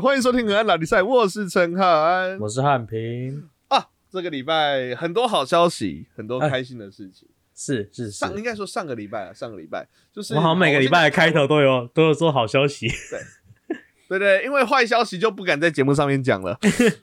欢迎收听《河岸老比赛》，我是陈汉我是汉平，啊。这个礼拜很多好消息，很多开心的事情。是是是，上应该说上个礼拜啊，上个礼拜就是我好像每个礼拜的开头都有都有说好消息。对对对，因为坏消息就不敢在节目上面讲了。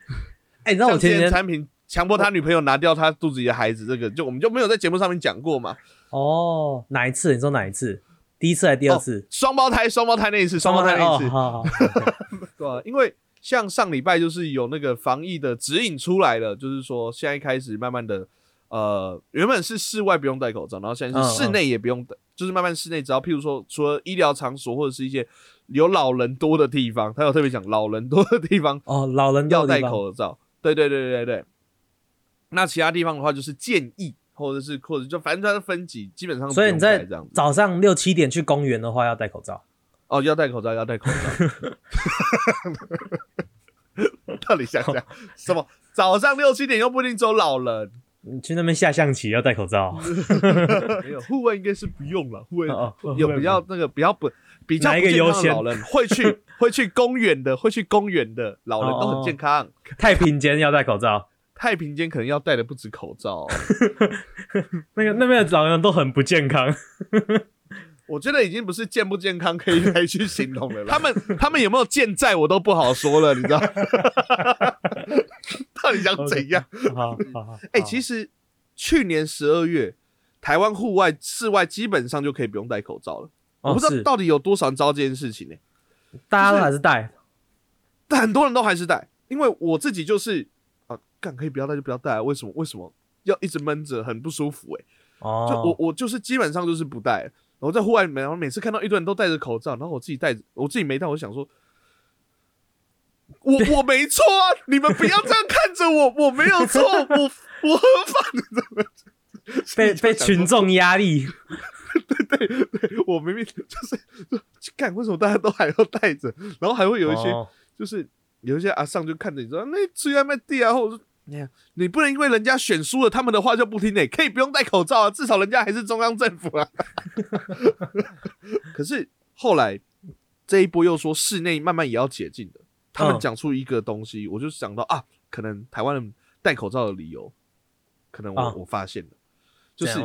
哎，你知道我前天产品强迫他女朋友拿掉他肚子里的孩子，这个就我们就没有在节目上面讲过嘛。哦，哪一次？你说哪一次？第一次还是第二次？双胞胎，双胞胎那一次，双胞胎那一次哦，好 对啊，因为像上礼拜就是有那个防疫的指引出来了，就是说现在开始慢慢的，呃，原本是室外不用戴口罩，然后现在是嗯室内也不用戴，就是慢慢室内只要譬如说除了医疗场所或者是一些有老人多的地方，他有特别讲老人多的地方哦，老人要戴口罩。对对对对对对。那其他地方的话就是建议，或者是或者就反正它是分级，基本上所以你在早上六七点去公园的话要戴口罩。哦要戴口罩要戴口罩。到底想讲 什么？早上六七点又不一定只有老人，你去那边下象棋要戴口罩。没有户外应该是不用了，户外哦哦有比较那个比较不比较不健康的个优先老人会去会去公园的，会去公园的老人都很健康。太平间要戴口罩，太平间可能要戴的不止口罩哦、那个那边的老人都很不健康。我觉得已经不是健不健康可以来去形容了。他们他们有没有健在我都不好说了，你知道？到底想怎样？好好好，哎、其实去年十二月，台湾户外、室外基本上就可以不用戴口罩了。我哦不知道到底有多少人知道这件事情呢、大家都还是戴。但很多人都还是戴，因为我自己就是啊，干可以不要戴就不要戴啊，为什么为什么要一直闷着，很不舒服哎、哦，就我我就是基本上就是不戴，然后在户外每然后每次看到一堆人都戴着口罩，然后我自己戴着，我自己没戴，我想说。我我没错啊！你们不要这样 看着我，我没有错，我 我合法的，被被群众压力。对对对我明明就是就干，为什么大家都还要戴着？然后还会有一些哦就是有一些阿上就看着你说那追啊卖地啊，或者说你看你不能因为人家选输了他们的话就不听呢、可以不用戴口罩啊，至少人家还是中央政府啊。可是后来这一波又说室内慢慢也要解禁的，他们嗯讲出一个东西，我就想到啊，可能台湾人戴口罩的理由，可能我、啊。我发现了，就是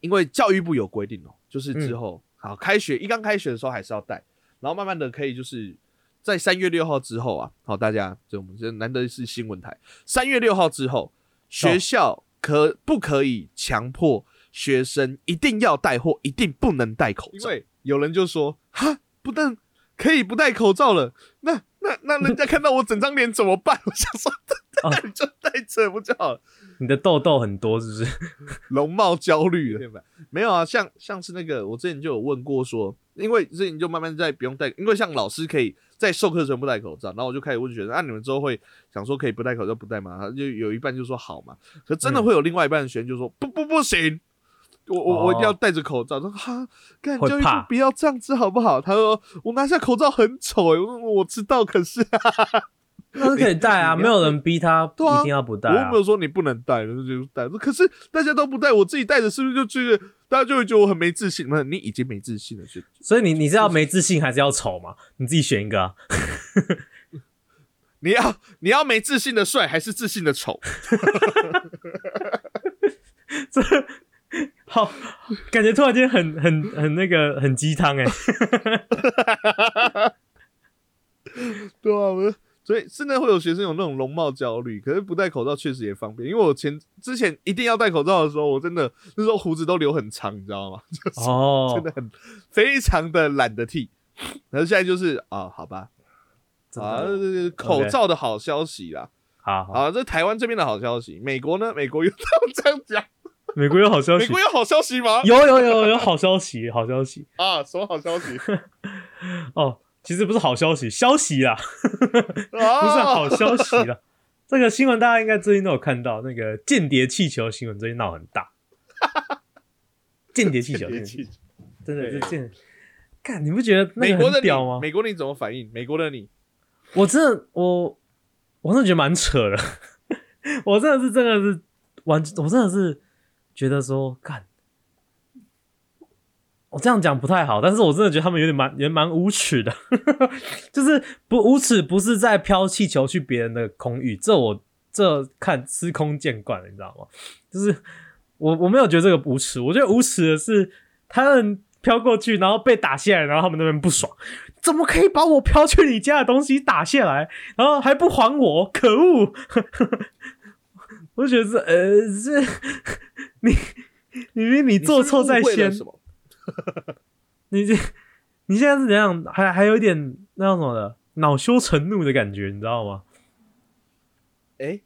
因为教育部有规定哦，就是嗯。之后、好开学一刚开学的时候还是要戴，然后慢慢的可以就是在三月六号之后啊，好大家就我们这难得是新闻台，三月六号之后，学校可不可以强迫学生一定要戴或一定不能戴口罩？因为有人就说哈，不但可以不戴口罩了，那那那人家看到我整张脸怎么办？我想说，哦那你就戴着不就好了？你的痘痘很多是不是？容貌焦虑了。没有啊，像像是那个，我之前就有问过说，因为之前就慢慢在不用戴，因为像老师可以在授课时不戴口罩，然后我就开始问学生，啊，你们之后会想说可以不戴口罩不戴吗？他就有一半就说好嘛，可真的嗯会有另外一半的学生就说、不不不行。我我我一定要哦戴着口罩，说哈，干教育部不要这样子好不好？他说我拿下口罩很丑诶、我说我知道，可是、那是可以戴啊，你没有人逼他一定要不戴啊我又没。有说你不能戴，那就戴。可是大家都不戴，我自己戴着是不是就觉得大家就会觉得我很没自信？那你已经没自信了，就所以你你是要没自信还是要丑嘛？你自己选一个啊。你要你要没自信的帅，还是自信的丑？这好，感觉突然间很 很很那个很鸡汤哎。对啊，我所以现在会有学生有那种容貌焦虑，可是不戴口罩确实也方便。因为我前之前一定要戴口罩的时候，我真的那时候胡子都留很长，你知道吗？就是哦真，的很非常的懒得剃。然后现在就是啊，好吧，啊，口罩的好消息啦。好好，好，这台湾这边的好消息。美国呢？美国有他们这样讲，美国有好消息美国，有好消息吗？有有有有好消息，好消息 啊，什么好消息？哦。其实不是好消息，消息啦，不不是好消息啦。这个新闻大家应该最近都有看到，那个间谍气球新闻最近闹很大。间谍气球，间谍真的是对间。看，你不觉得美国的很屌吗？美国的你怎么反应？美国的你，我真的，我我真的觉得蛮扯的。我真的是真的是完，我真的是觉得说，干，我这样讲不太好，但是我真的觉得他们有点蛮也蛮无耻的，就是不无耻不是在飘气球去别人的空域，这我这看司空见惯了，你知道吗？就是我我没有觉得这个无耻，我觉得无耻的是他们飘过去，然后被打下来，然后他们那边不爽，怎么可以把我飘去你家的东西打下来，然后还不还我？可恶！我就觉得是呃，这你你你你做错在先？你这你现在是怎样？还还有一点那样什么的恼羞成怒的感觉，你知道吗？哎，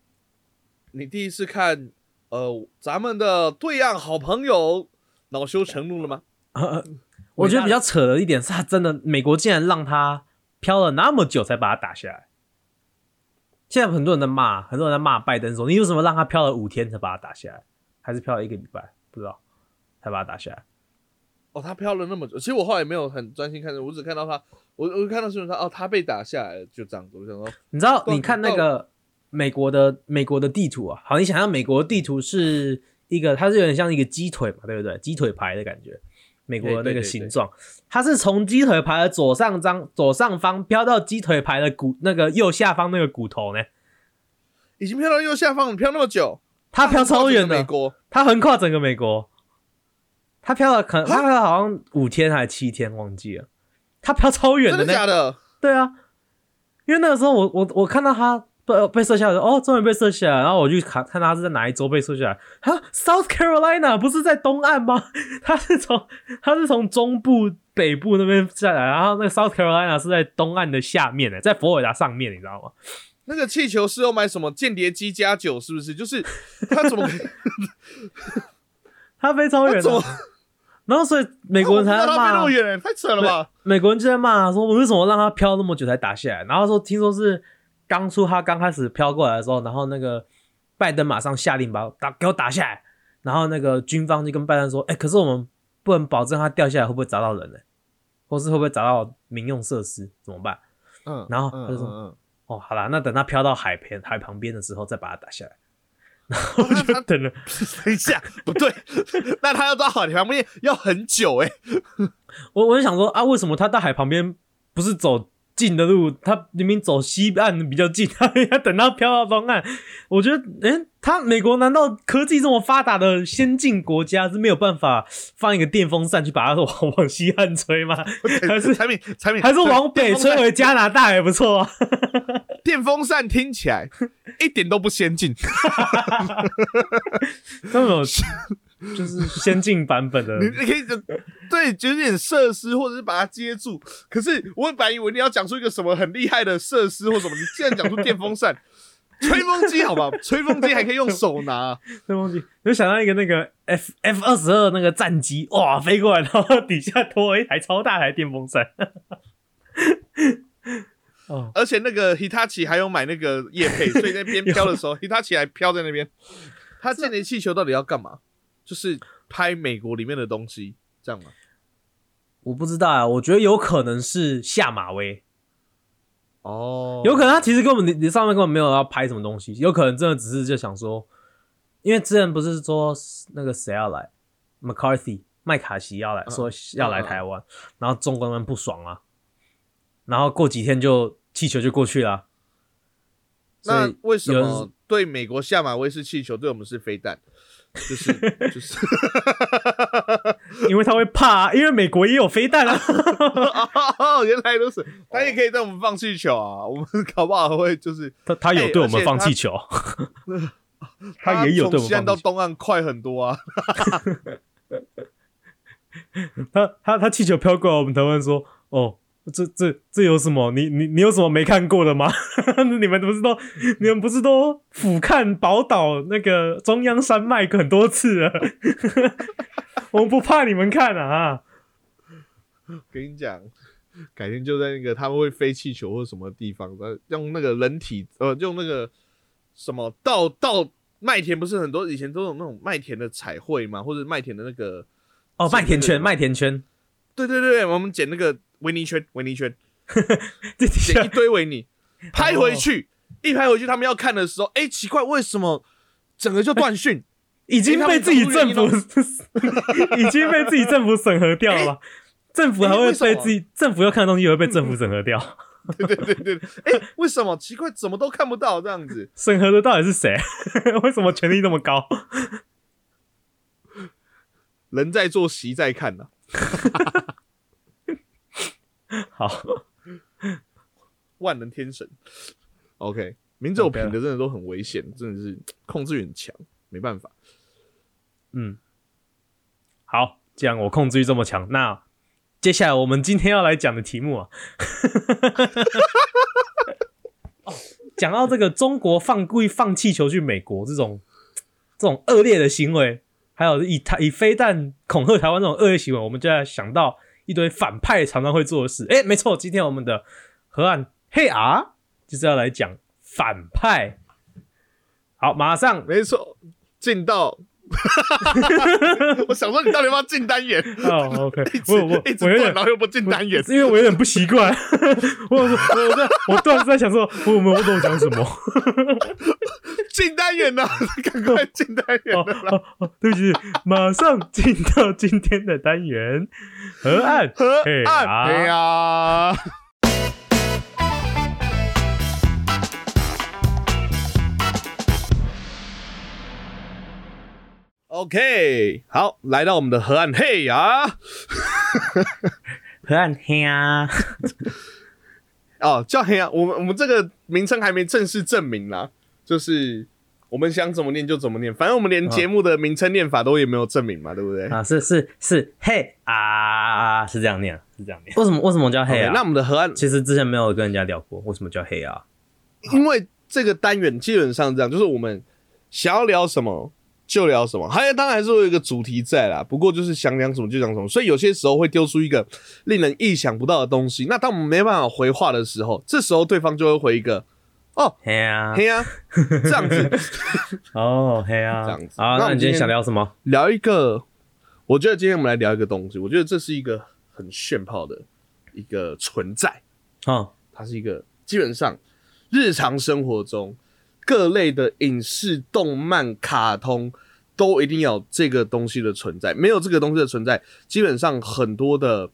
你第一次看呃咱们的对岸好朋友恼羞成怒了吗？我觉得比较扯的一点是他真的美国竟然让他飘了那么久才把他打下来。现在很多人在骂，很多人在骂拜登说：“你为什么让他飘了五天才把他打下来？还是飘了一个礼拜？不知道才把他打下来。”哦，他飘了那么久，其实我后来没有很专心看，我只看到他，我我看到新闻说哦，他被打下来了，就这样子。我想说，你知道，你看那个美国的美国的地图啊，好，你想象美国地图是一个，它是有点像一个鸡腿嘛，对不对？鸡腿排的感觉，美国的那个形状，它是从鸡腿排的左上张左上方飘到鸡腿排的骨那个右下方那个骨头呢，已经飘到右下方，飘那么久，它飘超远的，美国，它横跨整个美国。它飘了，可能它飘了好像五天还是七天，忘记了。它飘超远的，真的假的？对啊，因为那个时候我我我看到他被被射下来，哦，终于被射下来，然后我就看看他是在哪一州被射下来。哈，South Carolina 不是在东岸吗？他是从他是从中部北部那边下来，然后那个 South Carolina 是在东岸的下面呢，在佛罗里达上面，你知道吗？那个气球是要买什么间谍机加酒，是不是？就是他怎么 他飞超远了。然后，所以美国人才骂，那么远，太扯了吧？美国人就在骂说：“我为什么让他飘那么久才打下来？”然后说：“听说是当初他刚开始飘过来的时候，然后那个拜登马上下令把打给我打下来。然后那个军方就跟拜登说：‘哎，可是我们不能保证他掉下来会不会砸到人呢？或是会不会砸到民用设施？怎么办？’嗯，然后他就说：‘哦，好啦，那等他飘到海边海旁边的时候再把它打下来。’” 然后就等了，等一下，不对，那他要到海旁边要很久哎。我我就想说啊，为什么他到海旁边不是走近的路？他明明走西岸比较近，他 要等到飘到东岸。我觉得，哎，他美国难道科技这么发达的先进国家是没有办法放一个电风扇去把它往往西岸吹吗？还是产品产品还是往北吹回加拿大也不错啊？电风扇听起来一点都不先进，他们有就是 先进版本的，你你可以对，就是点设施或者是把它接住。可是我本来以为你要讲出一个什么很厉害的设施或什么，你竟然讲出电风扇、吹风机，好吧？吹风机还可以用手拿，吹风机。就想到一个那个 F F 二十二那个战机，哇，飞过来，然后底下拖一台超大台电风扇。哦，而且那个 Hitachi 还有买那个叶配，所以那边飘的时候，Hitachi 还飘在那边。他间谍气球到底要干嘛？就是拍美国里面的东西，这样吗？我不知道啊，我觉得有可能是下马威。哦，有可能他其实根本你你上面根本没有要拍什么东西，有可能真的只是就想说，因为之前不是说那个谁要来，McCarthy 麦卡锡要来说要来台湾，然后中国人不爽啊。然后过几天就气球就过去了。那为什么对美国下马威是气球，对我们是飞弹？就是就是，因为他会怕，因为美国也有飞弹啊。哦，原来如此，他也可以对我们放气球啊。我们搞不好会就是 他他 有对我们放气球，他也有对我们西岸到东岸快很多啊。他他他气球飘过来，我们台湾说哦。这这这有什么？你你你有什么没看过的吗？你们不是都你们不是都俯瞰宝岛那个中央山脉很多次了？我们不怕你们看啊！跟你讲，改天就在那个他们会飞气球或什么地方，用那个人体呃，用那个什么稻稻麦田，不是很多以前都有那种麦田的彩绘嘛，或者麦田的那个哦，麦田圈，麦田圈。对对对，我们捡那个。维尼圈，维尼圈，剪一堆维尼，拍回去，一拍回去，他们要看的时候，哎，奇怪，为什么整个就断讯？已经被自己政府 已经被自己政府审核掉了 吧？政府还会被自己政府要看的东西也会被政府审核掉。对对对对，哎、为什么奇怪，怎么都看不到这样子？审核的到底是谁？为什么权力那么高？人在做，席在看呐、好，万能天神。OK，名字有 OK 品的真的都很危险，真的是控制欲很强，没办法。嗯，好，既然我控制欲这么强，那接下来我们今天要来讲的题目啊，哦 讲到这个中国放故意放气球去美国这种这种恶劣的行为，还有以台以飞弹恐吓台湾这种恶劣行为，我们就要想到一堆反派常常会做的事。诶，没错，今天我们的河岸黑啊，就是要来讲反派。好，马上没错，进到。我想说，你到底要不要进单元？哦，OK，我我一直我有点，然后又不进单元。是因为我有点不习惯，我我我在我突然在想说，我有没有不懂讲什么？进单元呢、赶快进单元哦了啦！哦哦，对不起，马上进到今天的单元河岸河嘿岸，啊嘿呀！OK，好，来到我们的河岸，嘿呀！河岸嘿啊，哦，叫嘿啊！我们我们这个名称还没正式证明啦，就是我们想怎么念就怎么念，反正我们连节目的名称念法都也没有证明嘛，对不对？啊是是是嘿啊，是这样念，是这样念。为什么为什么叫嘿啊？那我们的河岸，其实之前没有跟人家聊过，为什么叫嘿啊？因为这个单元基本上这样，就是我们想要聊什么就聊什么，还有当然还是会有一个主题在啦。不过就是想讲什么就讲什么，所以有些时候会丢出一个令人意想不到的东西。那当我们没办法回话的时候，这时候对方就会回一个哦嘿啊，嘿呀、这样子哦嘿啊，这样子 啊，那你今天那我们今天想聊什么？聊一个。我觉得今天我们来聊一个东西，我觉得这是一个很炫炮的一个存在。哦，它是一个基本上日常生活中各类的影视、动漫、卡通都一定要有这个东西的存在。没有这个东西的存在，基本上很多的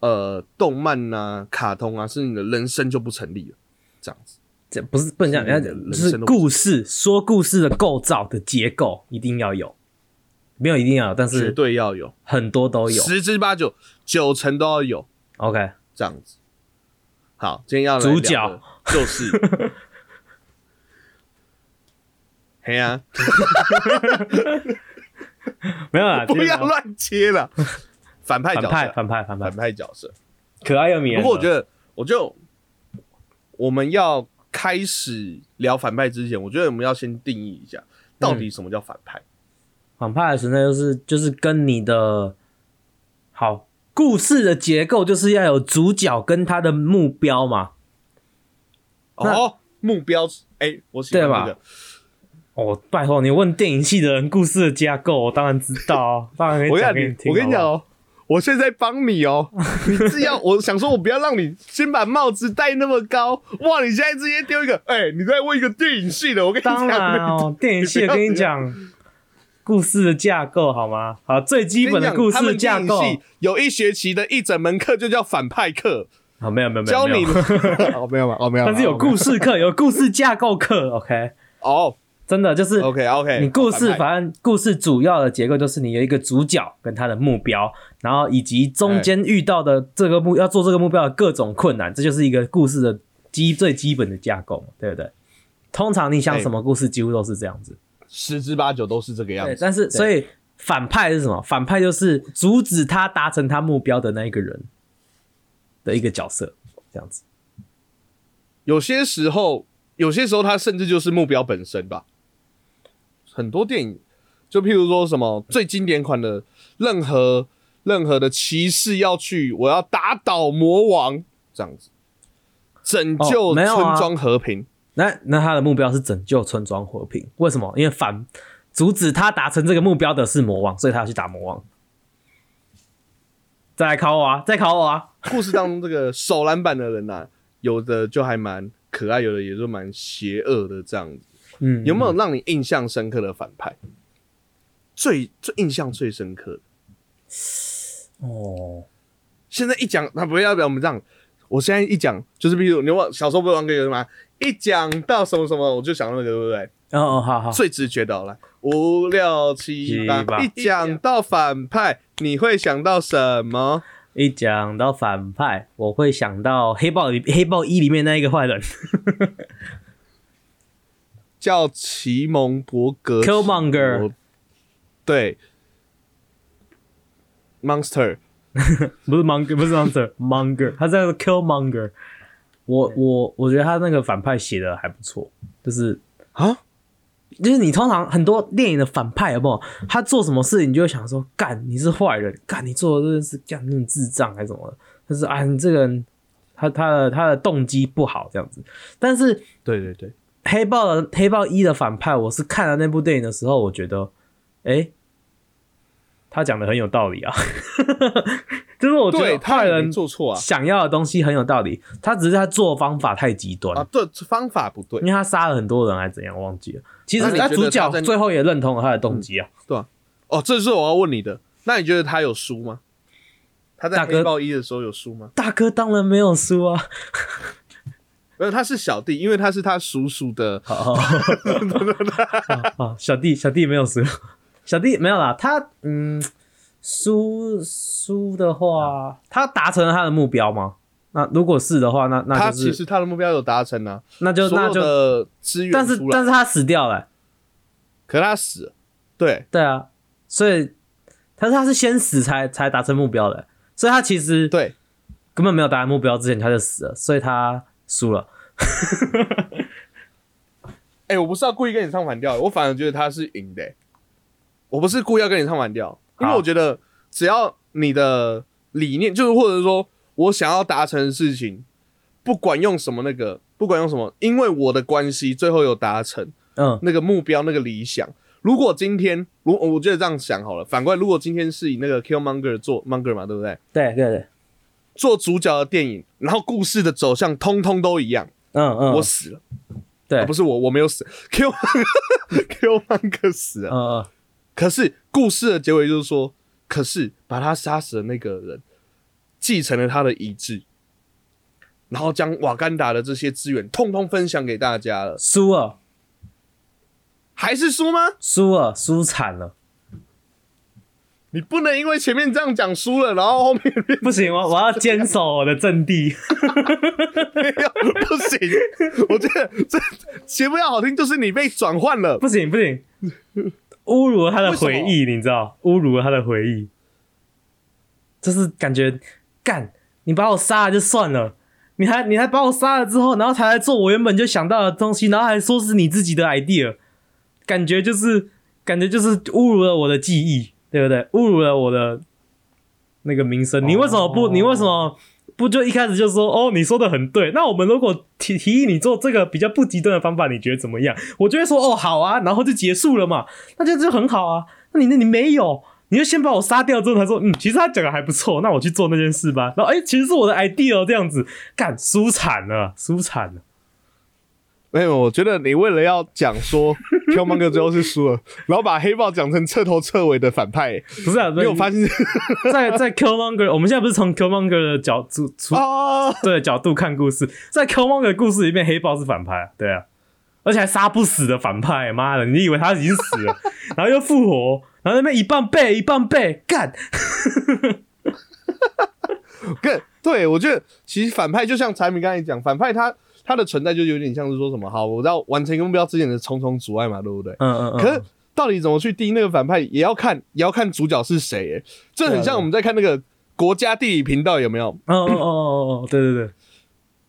呃动漫啊、卡通啊，是你的人生就不成立了。这样子，这不是不能讲，是人家人就是故事说故事的构造的结构一定要有，没有一定要有，但绝是对要有，很多都有。十之八九，九成都要有。OK，这样子。好，今天要主角就是，嘿呀、没有啦，不要乱切了。反派角色，反派反派反派反，派角色。可爱又迷人。不过我觉得，我就我们要开始聊反派之前，我觉得我们要先定义一下，到底什么叫反派。反派的存在就是就是跟你的好故事的结构就是要有主角跟他的目标嘛。哦，目标，哎、我喜欢对吧这个。哦，拜托你问电影系的人故事的架构，我当然知道啊，当然可以讲给你听。我跟你讲哦，我现在帮你哦，你只要我想说，我不要让你先把帽子戴那么高，哇！你现在直接丢一个，哎、你在问一个电影系的，我跟你讲，当然哦，电影系的跟你讲故事的架构好吗？好，最基本的故事架构电影系有一学期的一整门课就叫反派课，好，没有没有没有教你 没有，哦，没有吗？哦，没有，但是有故事课，有故事架构课，OK，哦真的就是，OK OK，你故事反正故事主要的结构就是你有一个主角跟他的目标，然后以及中间遇到的这个目要做这个目标的各种困难，这就是一个故事的基最基本的架构嘛，对不对？通常你想哎什么故事，几乎都是这样子。十之八九都是这个样，子。但是所以反派是什么？反派就是阻止他达成他目标的那一个人的一个角色，这样子。有些时候，有些时候他甚至就是目标本身吧。很多电影，就譬如说什么最经典款的，任何任何的骑士要去，我要打倒魔王这样子，拯救村庄和平。那那他的目标是拯救村庄和平，为什么？因为反阻止他达成这个目标的是魔王，所以他要去打魔王。再来考我啊！再考我啊！故事当中这个手篮板的人呐、有的就还蛮可爱，有的也就蛮邪恶的这样子。嗯，有没有让你印象深刻的反派？最最印象最深刻的。哦，现在一讲，他不要不要我们这样，我现在一讲就是，比如你玩小时候不是玩个游戏吗？一讲到什么什么，我就想到那个，对不对？哦哦，好好，最直觉的，来五六七八七，八一讲到反派，你会想到什么？一讲到反派，我会想到黑豹里黑豹一里面那一个坏人叫奇蒙伯格 Killmonger 对，Monster，不是 Monger，不是 Monster，Monger，他叫 Killmonger。我 我我觉得他那个反派写的还不错，就是啊，就是你通常很多电影的反派好不好？他做什么事，你就会想说，干你是坏人，干你做的这件事干那种智障还是什么的？但是啊，你这个人他他的他的动机不好这样子。但是对对对，黑豹的黑豹一的反派，我是看了那部电影的时候，我觉得，哎、他讲的很有道理啊，就是我觉得对他人做错啊想要的东西很有道理，他只是他做方法太极端，啊，对，方法不对因，为他杀了很多人还是怎样，忘记了。其实他主角最后也认同了他的动机啊，对吧？哦，这是我要问你的，那你觉得他有输吗？他在黑豹一的时候有输吗？大哥当然没有输啊，没有，他是小弟，因为他是他叔叔的。好，好 好小弟小弟没有输，小弟没有啦，他嗯输输的话，他达成了他的目标吗？那如果是的话，那那他其就是实他的目标有达成啊，那就所有那就，的资源但是出来。但是他死掉了、可他死了，对。对啊，所以他是他是先死才才达成目标的，所以他其实对，根本没有达成目标之前他就死了，所以他输了。哎、我不是要故意跟你唱反调，我反而觉得他是赢的、欸我不是故意要跟你唱反调，因为我觉得只要你的理念，就是或者说我想要达成的事情，不管用什么那个，不管用什么，因为我的关系最后有达成嗯那个目标、那个理想。如果今天，如我觉得这样想好了，反过来，如果今天是以那个 Killmonger 做 Monger 嘛，对不对？对对对，做主角的电影，然后故事的走向通通都一样，嗯嗯，我死了。对，啊不是我，我没有死，Q Q 曼克死了。嗯嗯。可是故事的结尾就是说，可是把他杀死的那个人继承了他的遗志，然后将瓦干达的这些资源通通分享给大家了，输了。还是输吗？输了输惨了，你不能因为前面这样讲输了，然后后面不行，我我要坚守我的阵地。不行。我觉得这节目要好听，就是你被转换了。不行不行，侮辱了他的回忆，你知道？侮辱了他的回忆，就是感觉干，你把我杀了就算了，你还你还把我杀了之后，然后才来做我原本就想到的东西，然后还说是你自己的 idea，感觉就是感觉就是侮辱了我的记忆，对不对？侮辱了我的那个名声。你为什么不？你为什么？不就一开始就说哦，你说的很对。那我们如果提提议你做这个比较不极端的方法，你觉得怎么样？我就会说哦，好啊，然后就结束了嘛，那就就很好啊。那你那你没有，你就先把我杀掉之后他说，嗯，其实他讲的还不错，那我去做那件事吧。然后哎、其实是我的 idea 这样子，干输惨了，输惨了。没有，我觉得你为了要讲说 Killmonger 最后是输了，然后把黑豹讲成彻头彻尾的反派、不是啊，你有发现？在在 Killmonger，我们现在不是从 Killmonger 的角度出啊？对角度看故事，在 Killmonger 的故事里面，黑豹是反派啊，对啊，而且还杀不死的反派，妈的，你以为他已经死了，然后又复活，然后那边一半背一半背，干，更对我觉得其实反派就像柴米刚才讲，反派他他的存在就有点像是说什么，好，我要完成一个目标之前的重重阻碍嘛，对不对？嗯嗯嗯，可是到底怎么去定那个反派，也要看也要看主角是谁，诶，这很像我们在看那个国家地理频道有没有？哦哦哦哦哦，对对对，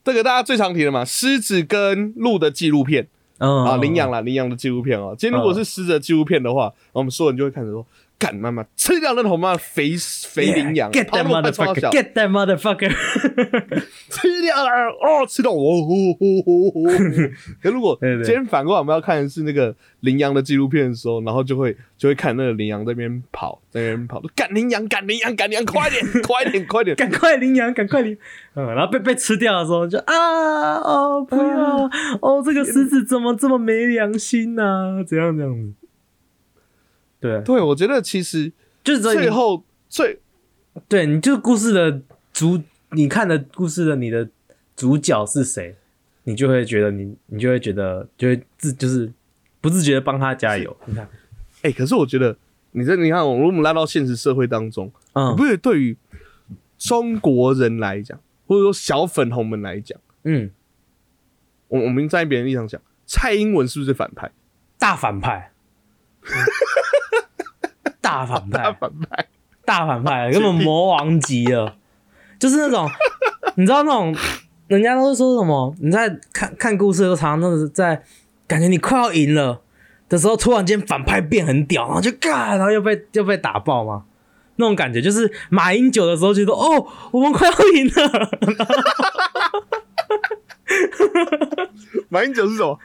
这个大家最常提的嘛，狮子跟鹿的纪录片。嗯啊，领养啦，领养的纪录片哦。今天如果是狮子的纪录片的话，我们所有人就会看着说，干妈妈吃掉那头妈的肥肥羚羊 get that motherfucker，get that motherfucker，吃掉了哦，吃到我。哦哦哦哦哦可如果 今天反过来我们要看的是那个羚羊的纪录片的时候，然后就会 就会看那个羚羊在那边跑，在那边跑，赶羚羊，赶羚羊，赶羚羊，快点，快点，快点！赶快羚羊，赶快羚，嗯，然后被被吃掉的时候就啊哦不要哦，这个狮子怎么这么没良心呢、啊？怎样这样子？对，对，我觉得其实就是最后最对你就是故事的主，你看的故事的你的主角是谁，你就会觉得你你就会觉得就会自就是不自觉的帮他加油。你看，哎、可是我觉得你这你看，如果我们拉到现实社会当中，嗯你不是对于中国人来讲，或者说小粉红们来讲，嗯，我我们站在别人立场讲，蔡英文是不是反派？大反派，大反派大派，反派，大反派，根本魔王级了，就是那种你知道那种人家都是说什么？你在看看故事的时候，常常都是在感觉你快要赢了的时候，突然间反派变很屌，然后就干，然后又被又被打爆嘛？那种感觉就是马英九的时候觉得哦，我们快要赢了，马英九是什么？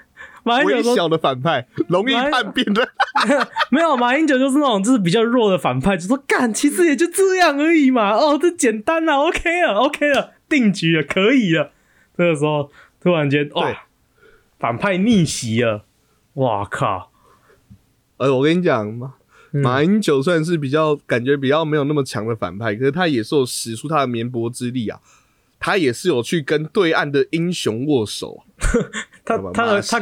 马英九说微小的反派，容易叛变的。没有，马英九就是那种就是比较弱的反派，就说干，其实也就这样而已嘛。哦，这简单了，OK 了，OK 了，定局了，可以了。这个时候突然间对哇，反派逆袭了，哇靠！呃，我跟你讲，马嗯马英九算是比较感觉比较没有那么强的反派，可是他也是有使出他的绵薄之力啊。他也是有去跟对岸的英雄握手，他他的 他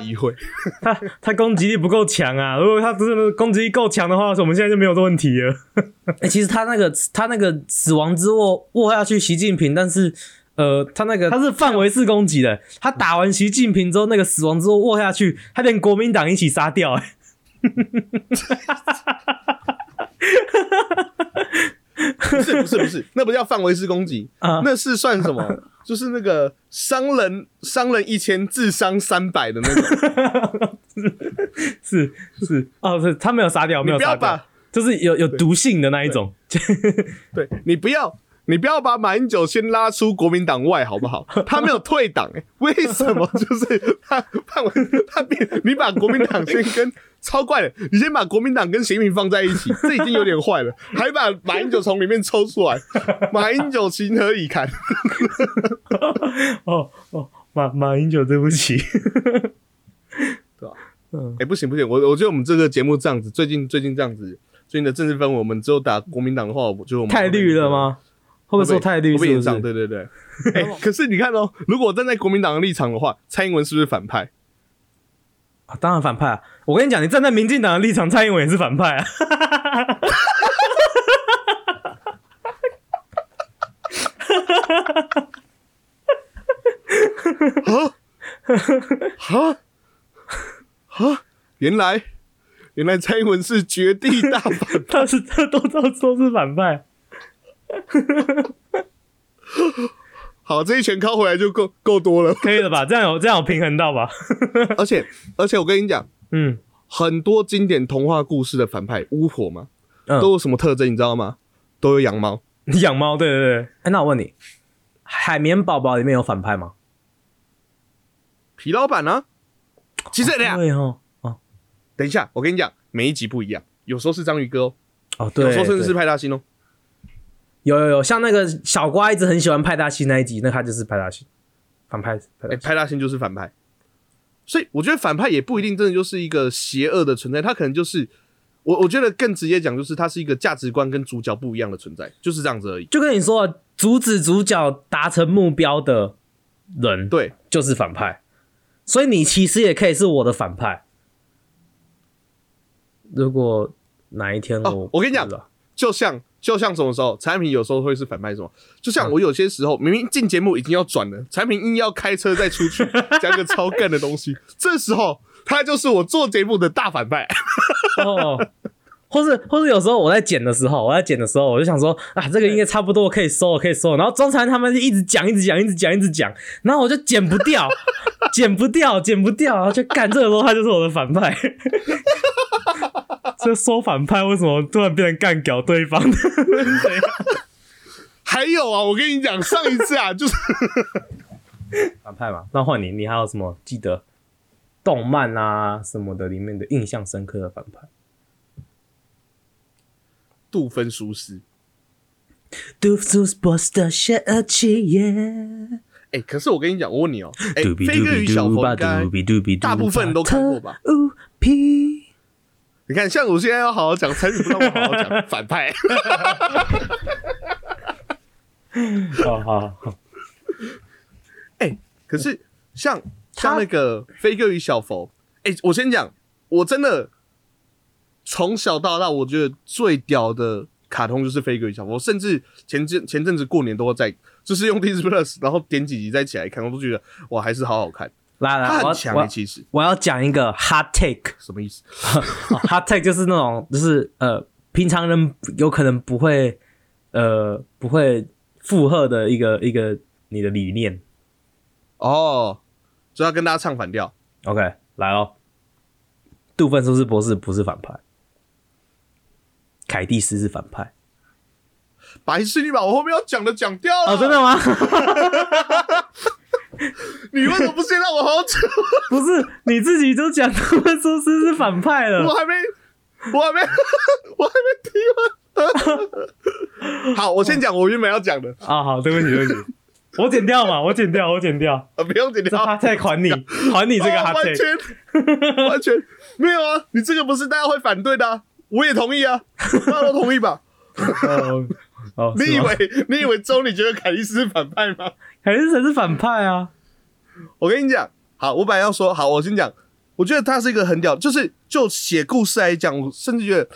他他攻击力不够强啊！如果他真的攻击力够强的话，我们现在就没有这问题了。哎、其实他那个他那个死亡之握握下去习近平，但是呃，他那个他是范围式攻击的，他打完习近平之后，那个死亡之握握下去，他连国民党一起杀掉、哎，不是不是不是，那不叫范围式攻击，啊那是算什么？就是那个伤人伤人一千，自伤三百的那种。是是哦，是他没有杀掉，没有杀掉就是有有毒性的那一种。对你不要，你不要把马英九先拉出国民党外，好不好？他没有退党、欸，为什么？就是 他范围，他变你把国民党先跟超怪的，你先把国民党跟习近平放在一起，这已经有点坏了，还把马英九从里面抽出来，马英九情何以堪？哦哦，马马英九，对不起。对吧？嗯哎、不行不行，我我觉得我们这个节目这样子，最近最近这样子，最近的政治氛围，我们只有打国民党的话，我觉得我们太绿了？吗？会不会说太绿？是？是？对对对。哎、可是你看哦，如果站在国民党的立场的话，蔡英文是不是反派？啊当然反派啊！我跟你讲，你站在民进党的立场，蔡英文也是反派啊。哈哈，原来原来蔡英文是绝地大反 他是他都都说是反派，好，这一拳敲回来就够够多了。可以了吧？这样有这样有平衡到吧？而且而且我跟你讲，嗯很多经典童话故事的反派巫婆嘛，嗯，都有什么特征？你知道吗？都有养猫。养猫，对对对。哎、那我问你，海绵宝宝里面有反派吗？皮老板呢？其实等一下，对哦，哦等一下，我跟你讲，每一集不一样，有时候是章鱼哥哦，哦，对，有时候甚至是派大星哦。有有有，像那个小瓜一直很喜欢派大星那一集，那他就是派大星，反派派哎、大星。派大星就是反派，所以我觉得反派也不一定真的就是一个邪恶的存在，他可能就是我我觉得更直接讲，就是他是一个价值观跟主角不一样的存在，就是这样子而已。就跟你说，阻止主角达成目标的人，对，就是反派。所以你其实也可以是我的反派。如果哪一天我、哦我跟你讲就像就像什么时候，产品有时候会是反派什么，就嗯像我有些时候明明进节目已经要转了，产品硬要开车再出去 讲个超干的东西，这时候他就是我做节目的大反派。哦，或是或是有时候我在剪的时候，我在剪的时候，我就想说啊，这个应该差不多可以收了，可以收了。然后中餐他们就一直讲，一直讲，一直讲，一直讲，然后我就剪不掉，剪不掉，剪不掉，然后就干这个时候他就是我的反派。这说反派为什么突然变成干屌对方的？还有啊，我跟你讲，上一次啊，就是反派嘛，那换你，你还有什么记得动漫啊什么的里面的印象深刻的反派？杜芬舒斯。杜苏斯波斯的血气耶，哎、可是我跟你讲，我问你哦、哎、飞哥与小佛应该大部分人都看过吧？你看，像我现在要好好讲陈宇，不让我好好讲 反派。好好好，哎可是像像那个飞哥与小佛，哎、我先讲，我真的从小到大，我觉得最屌的卡通就是飞哥与小佛，我甚至前阵前阵子过年都在，就是用 Disney Plus，然后点几集再起来看，我都觉得哇，还是好好看。来来，我要他很强哎、我要其实我要讲一个 hot take。什么意思？哦 hot take 就是那种，就是呃，平常人有可能不会呃不会附和的一个一个你的理念。哦，就要跟大家唱反调。OK，来哦，杜芬苏是博士不是反派，凯蒂斯是反派。白痴，你把我后面要讲的讲掉了。哦，真的吗？你为什么不先让我好好讲？不是，你自己都讲他们说是是反派了。我还没，我还没，我还没提完。好，我先讲我原本要讲的，啊，好，对不起，对不起，我剪掉嘛，我剪掉，我剪掉。啊，不用剪掉。hot take 还你，还你这个哦 hot 完。全完全没有啊！你这个不是大家会反对的、啊，我也同意啊，大家都同意吧？哦，哦，你以为你以为周你觉得凯莉斯是反派吗？凯利斯才是反派啊？我跟你讲，好，我本来要说，好，我先讲，我觉得他是一个很屌，就是就写故事来讲，我甚至觉得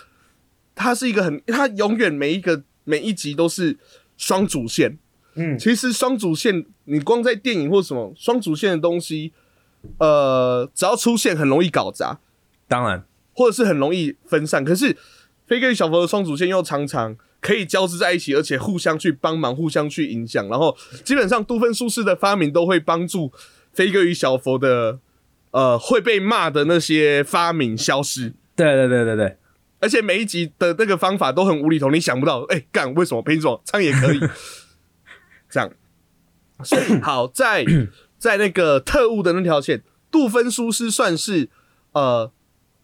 他是一个很，他永远每一个每一集都是双主线。嗯，其实双主线，你光在电影或什么双主线的东西，呃，只要出现很容易搞砸，当然，或者是很容易分散。可是飞哥与小佛的双主线又常常可以交织在一起，而且互相去帮忙，互相去影响。然后基本上杜芬苏斯的发明都会帮助飞哥与小佛的呃会被骂的那些发明消失。对对对对对，而且每一集的那个方法都很无厘头，你想不到，哎、干为什么凭什么这样也可以？这样，所以好在在那个特务的那条线，杜芬苏斯算是呃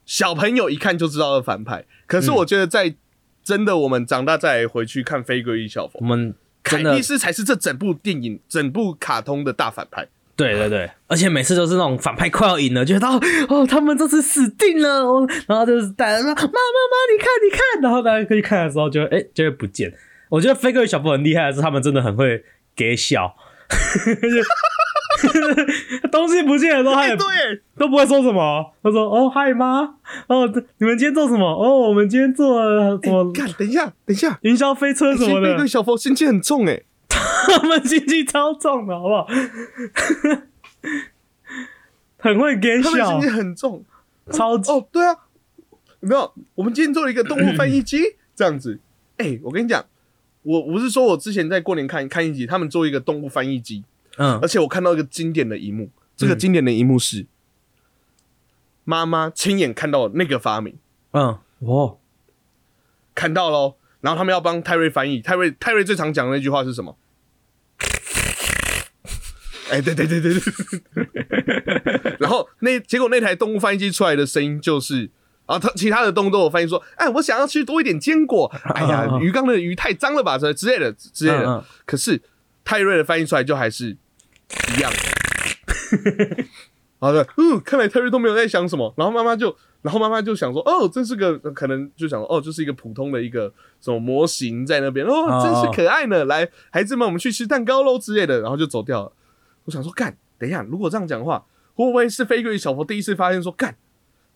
小朋友一看就知道的反派，可是我觉得在真的我们长大再回去看《飞哥与小佛我》，们凯蒂斯才是这整部电影、整部卡通的大反派。对对对，而且每次都是那种反派快要赢了，觉得哦哦，他们这次死定了，哦、然后就是大家说妈妈妈，你看你看，然后大家可以看的时候就哎、就会不见。我觉得飞哥与小佛很厉害的是，他们真的很会给笑，东西不见的时候他哎、也对，都不会说什么，他说哦嗨妈，哦你们今天做什么？哦我们今天做了什么？看，等一下，等一下，云霄飞车什么的。飞哥与，小佛心机很重哎、他们心机超重的好不好？很会给笑他们心机，很重。超级。哦，对啊，有没有？我们今天做了一个动物翻译机，这样子。哎、我跟你讲，我我不是说我之前在过年看看一集，他们做一个动物翻译机，嗯。而且我看到一个经典的一幕，这个经典的一幕是妈妈亲眼看到那个发明，嗯。哦看到喽，然后他们要帮泰瑞翻译，泰瑞泰瑞最常讲的那句话是什么？哎、对对对对对，然后那结果那台动物翻译机出来的声音就是，啊，他其他的动物都有翻译说，哎，我想要吃多一点坚果，哎呀，鱼缸的鱼太脏了吧，这之类的之类的。可是泰瑞的翻译出来就还是一样。好的，嗯，看来泰瑞都没有在想什么，然后妈妈就，然后妈妈就想说，哦，真是个可能就想说，哦，就是一个普通的一个什么模型在那边，哦，哦真是可爱呢，来，孩子们，我们去吃蛋糕喽之类的，然后就走掉了。我想说，干，等一下，如果这样讲的话，会不会是飞哥与小佛第一次发现说，干，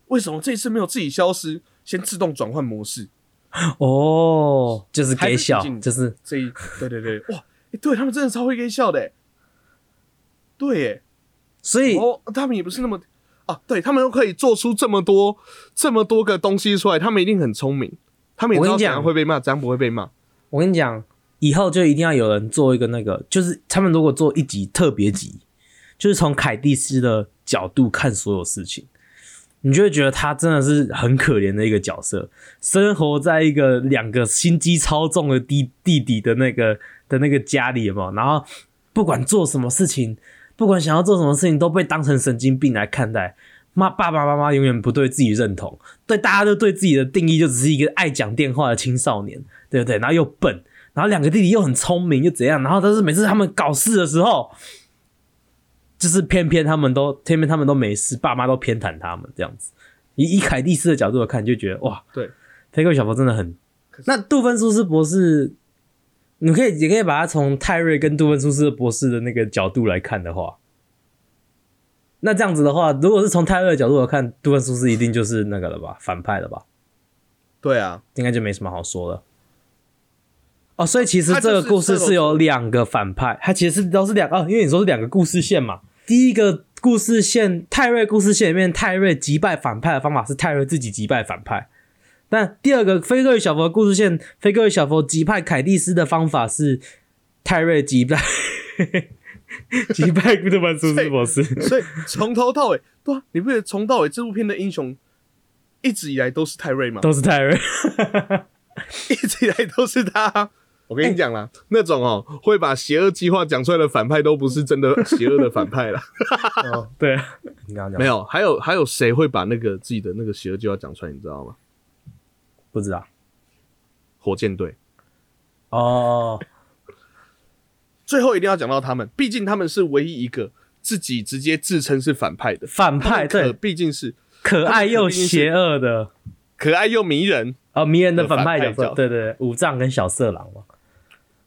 为什么这一次没有自己消失，先自动转换模式？哦，就是给笑还是，就是这一，对对对，哇，欸、对他们真的超会给笑的、欸，对耶，所以哦，他们也不是那么啊，对他们都可以做出这么多这么多个东西出来，他们一定很聪明，他们也知道怎我跟你讲样会被骂，怎样不会被骂。我跟你讲，以后就一定要有人做一个那个，就是他们如果做一集特别集，就是从凯蒂斯的角度看所有事情，你就会觉得他真的是很可怜的一个角色，生活在一个两个心机超重的弟弟弟的那个的那个家里，有没有？然后不管做什么事情，不管想要做什么事情，都被当成神经病来看待。妈，爸爸妈妈永远不对自己认同，对大家都对自己的定义就只是一个爱讲电话的青少年，对不对？然后又笨，然后两个弟弟又很聪明，又怎样？然后但是每次他们搞事的时候，就是偏偏他们都偏偏他们都没事，爸妈都偏袒他们这样子。以以凯蒂斯的角度来看，就觉得哇，对，飞哥与小佛真的很。那杜芬苏斯博士，你可以也可以把它从泰瑞跟杜芬苏斯博士的那个角度来看的话，那这样子的话，如果是从泰瑞的角度来看，杜芬苏斯一定就是那个了吧，反派了吧？对啊，应该就没什么好说的。哦，所以其实这个故事是有两个反派，它其实是都是两哦，因为你说是两个故事线嘛。第一个故事线，泰瑞故事线里面，泰瑞击败反派的方法是泰瑞自己击败反派。但第二个飞哥与小佛的故事线，飞哥与小佛击败凯蒂斯的方法是泰瑞击败 击败古德曼苏斯博士。所以从头到尾，对啊，你不觉得从头到尾这部片的英雄一直以来都是泰瑞吗？都是泰瑞，一直以来都是他。我跟你讲啦，那种哦会把邪恶计划讲出来的反派都不是真的邪恶的反派了。哦，对啊，你刚刚讲没有，还有还有谁会把那个自己的那个邪恶计划讲出来？你知道吗？不知道火箭队哦，最后一定要讲到他们，毕竟他们是唯一一个自己直接自称是反派的反派对毕竟是可爱又邪恶的。可爱又迷人。哦，迷人的反派角色，对对对，五藏跟小色狼嘛。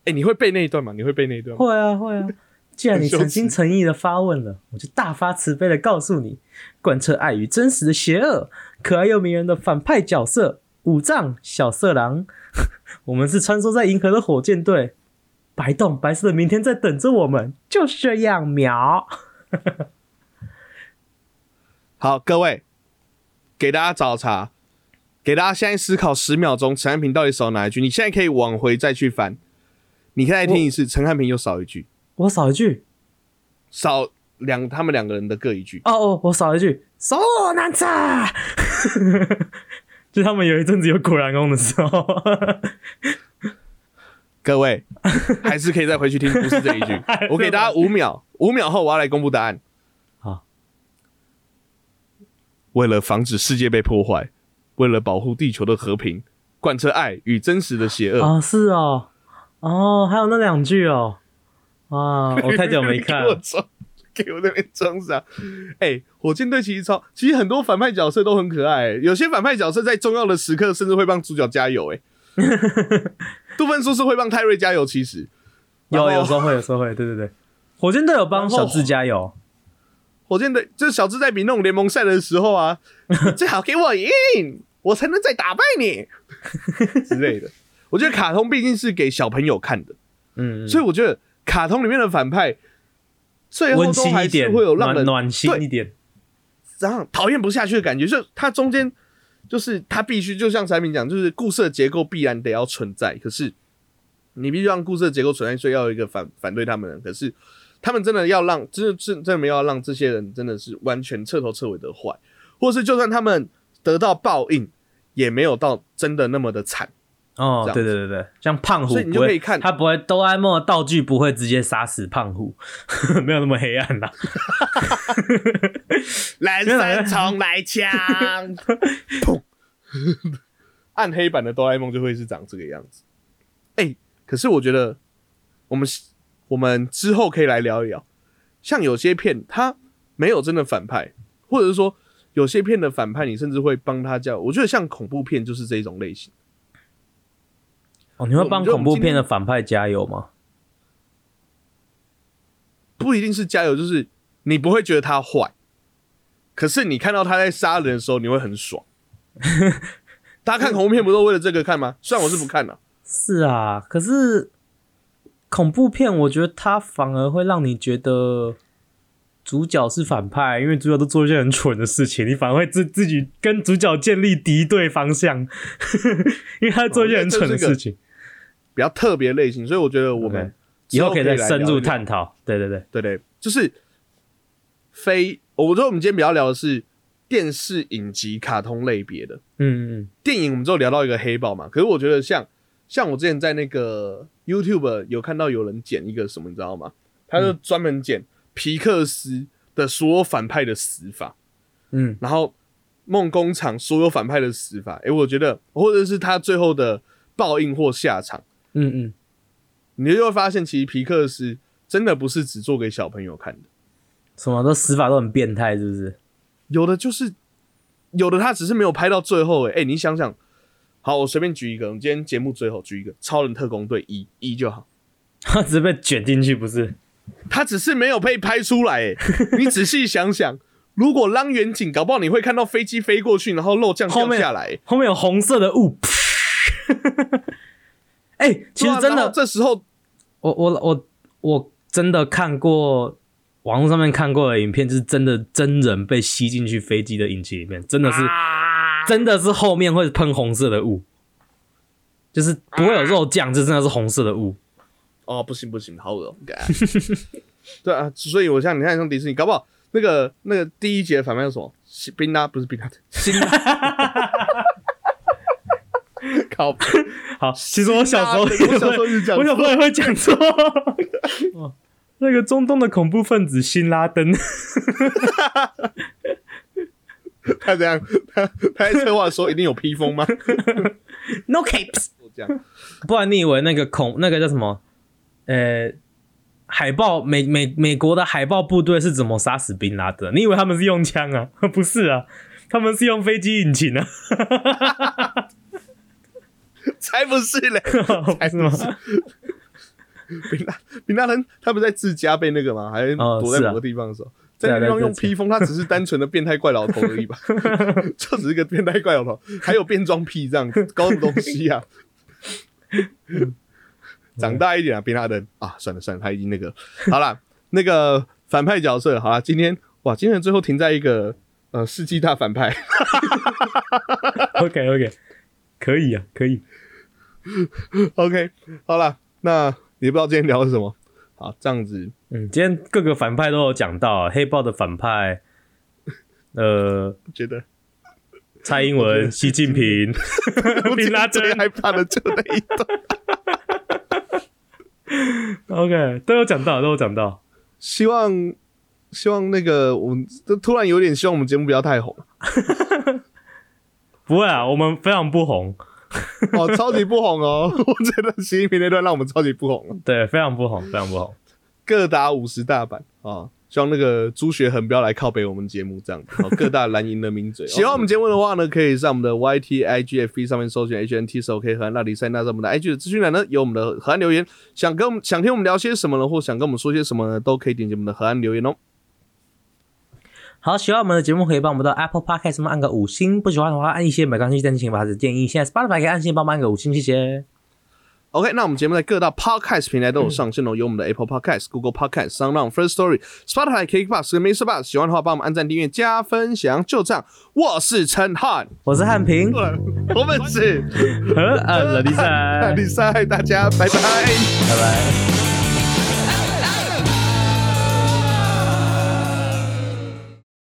哎、你会背那一段吗？你会背那一段吗？会啊会啊，既然你诚心诚意的发问了，我就大发慈悲的告诉你，贯彻爱与真实的邪恶，可爱又迷人的反派角色五藏小色狼，我们是穿梭在银河的火箭队，白洞白色的明天在等着我们，就是这样秒。好，各位，给大家找茬，给大家现在思考十秒钟，陈汉平到底少哪一句？你现在可以往回再去翻，你可以再听一次，陈汉平又少一句，我少一句少两他们两个人的各一句。哦哦，我少一句，手难查。就他们有一阵子有果然功的时候，各位还是可以再回去听，不是这一句。我给大家五秒，五秒后我要来公布答案。好，为了防止世界被破坏，为了保护地球的和平，贯彻爱与真实的邪恶。哦，是哦，哦，还有那两句哦，哇，我太久没看 给我那边装傻。哎、火箭队其实超，其实很多反派角色都很可爱、有些反派角色在重要的时刻甚至会帮主角加油、哎，杜芬叔是会帮泰瑞加油，其实。有有时候会，有时候会，对对对，火箭队有帮小智加油，火箭队就是小智在比那种联盟赛的时候啊，最好给我赢，我才能再打败你 之类的。我觉得卡通毕竟是给小朋友看的，嗯，所以我觉得卡通里面的反派最后温都还是会有让人暖暖心对一点，然后讨厌不下去的感觉，就它中间就是它必须就像产品讲，就是故事的结构必然得要存在，可是你必须让故事的结构存在，所以要有一个反反对他们可是他们真的要让，真的真真的没有要让这些人真的是完全彻头彻尾的坏，或是就算他们得到报应，也没有到真的那么的惨。哦，对对对对，像胖虎所以你就可以看他不会哆啦 A 梦的道具不会直接杀死胖虎，没有那么黑暗啦。蓝山重来枪，砰！暗黑版的哆啦 A 梦就会是长这个样子。哎、可是我觉得我们我们之后可以来聊一聊，像有些片它没有真的反派，或者是说有些片的反派你甚至会帮他叫，我觉得像恐怖片就是这种类型。哦，你会帮恐怖片的反派加油吗？不一定是加油，就是你不会觉得他坏，可是你看到他在杀人的时候，你会很爽。大家看恐怖片不都为了这个看吗？虽然我是不看的、是啊，可是恐怖片，我觉得它反而会让你觉得主角是反派，因为主角都做一些很蠢的事情，你反而会自自己跟主角建立敌对方向，因为他做一些很蠢的事情。比较特别类型，所以我觉得我们以后可以再深入探。讨。对对对，对对，就是非，我觉得我们今天比较聊的是电视影集、卡通类别的嗯嗯电影。我们之后聊到一个黑豹嘛，可是我觉得像像我之前在那个 YouTube 有看到有人剪一个什么，你知道吗？他就专门剪皮克斯的所有反派的死法，嗯，然后梦工厂所有反派的死法，诶，我觉得或者是他最后的报应或下场。嗯嗯，你就会发现，其实皮克斯真的不是只做给小朋友看的，什么都死法都很变态，是不是？有的就是有的他只是没有拍到最后、欸，哎、你想想，好，我随便举一个，我们今天节目最后举一个《超人特工队》一一就好，他 只是被卷进去，不是？他只是没有被拍出来、欸，你仔细想想，如果拉远景，搞不好你会看到飞机飞过去，然后肉酱掉下来、欸后面有红色的雾。哎、其实真的，这时候我我我我真的看过网络上面看过的影片，就是真的真人被吸进去飞机的引擎里面，真的是、真的是后面会喷红色的雾，就是不会有肉酱，这真的是红色的雾。哦，不行不行，好恶 对啊，所以我像你看像迪士尼，搞不好那个那个第一节反派是什么？辛宾拉不是冰拉，辛拉。靠，好，其实我小时候我小时候会是讲我小时候也会讲错。哦 那个中东的恐怖分子辛拉登，他这样，他他在策划的时候一定有披风吗？No capes。这样，不然你以为那个恐那个叫什么？呃，海豹美美美国的海豹部队是怎么杀死宾拉德？你以为他们是用枪啊？不是啊，他们是用飞机引擎啊，才不是嘞！才是吗？宾拉宾拉登他不是在自家被那个吗？还躲在某个地方的时候，在那地方用披风，他只是单纯的变态怪老头而已吧？就只是个变态怪老头，还有变装癖这样，搞什么东西啊？长大一点啊，宾拉登啊，算了算了，他已经那个好了，那个反派角色好了，今天哇，今天最后停在一个呃世纪大反派，OK OK，可以啊，可以。OK，好了，那也不知道今天聊什么，好这样子，嗯，今天各个反派都有讲到、啊，黑豹的反派，呃，觉得蔡英文、习近平、我宾拉登最害怕的就那一段。OK，都有讲到，都有讲到。希望希望那个我们这突然有点希望我们节目不要太红 不会啊，我们非常不红，哦，超级不红哦！我觉得习近平那段让我们超级不红哦，对，非常不红，非常不红。各打五十大板啊！希望那个朱学恒不要来靠北我们节目这样子，哦、各大蓝营的名嘴。喜欢我们节目的话呢，可以在我们的 YT、IG、FB 上面搜寻 HNT 手 K 和安那里塞那，在我们的 IG 的资讯栏呢有我们的河岸留言，想跟我们想听我们聊些什么呢，或想跟我们说些什么呢，都可以点击我们的河岸留言哦。好，喜欢我们的节目可以帮我们到 Apple Podcast 上面按个五星，不喜欢的话按一些没关系，但请把子建议。现在 Spotify 可以按星帮忙按个五星，谢谢。OK，那我们节目在各大 Podcast 平台都有上线哦，有我们的 Apple Podcast、Google Podcast、SoundOn、First Story、Spotify、KKBox 跟 Mr. Bus。喜欢的话，帮我们按赞、订阅、加分享。就这样，我是陈汉，我是汉平，我们是和 呃了第赛，比赛，大家拜拜。拜拜。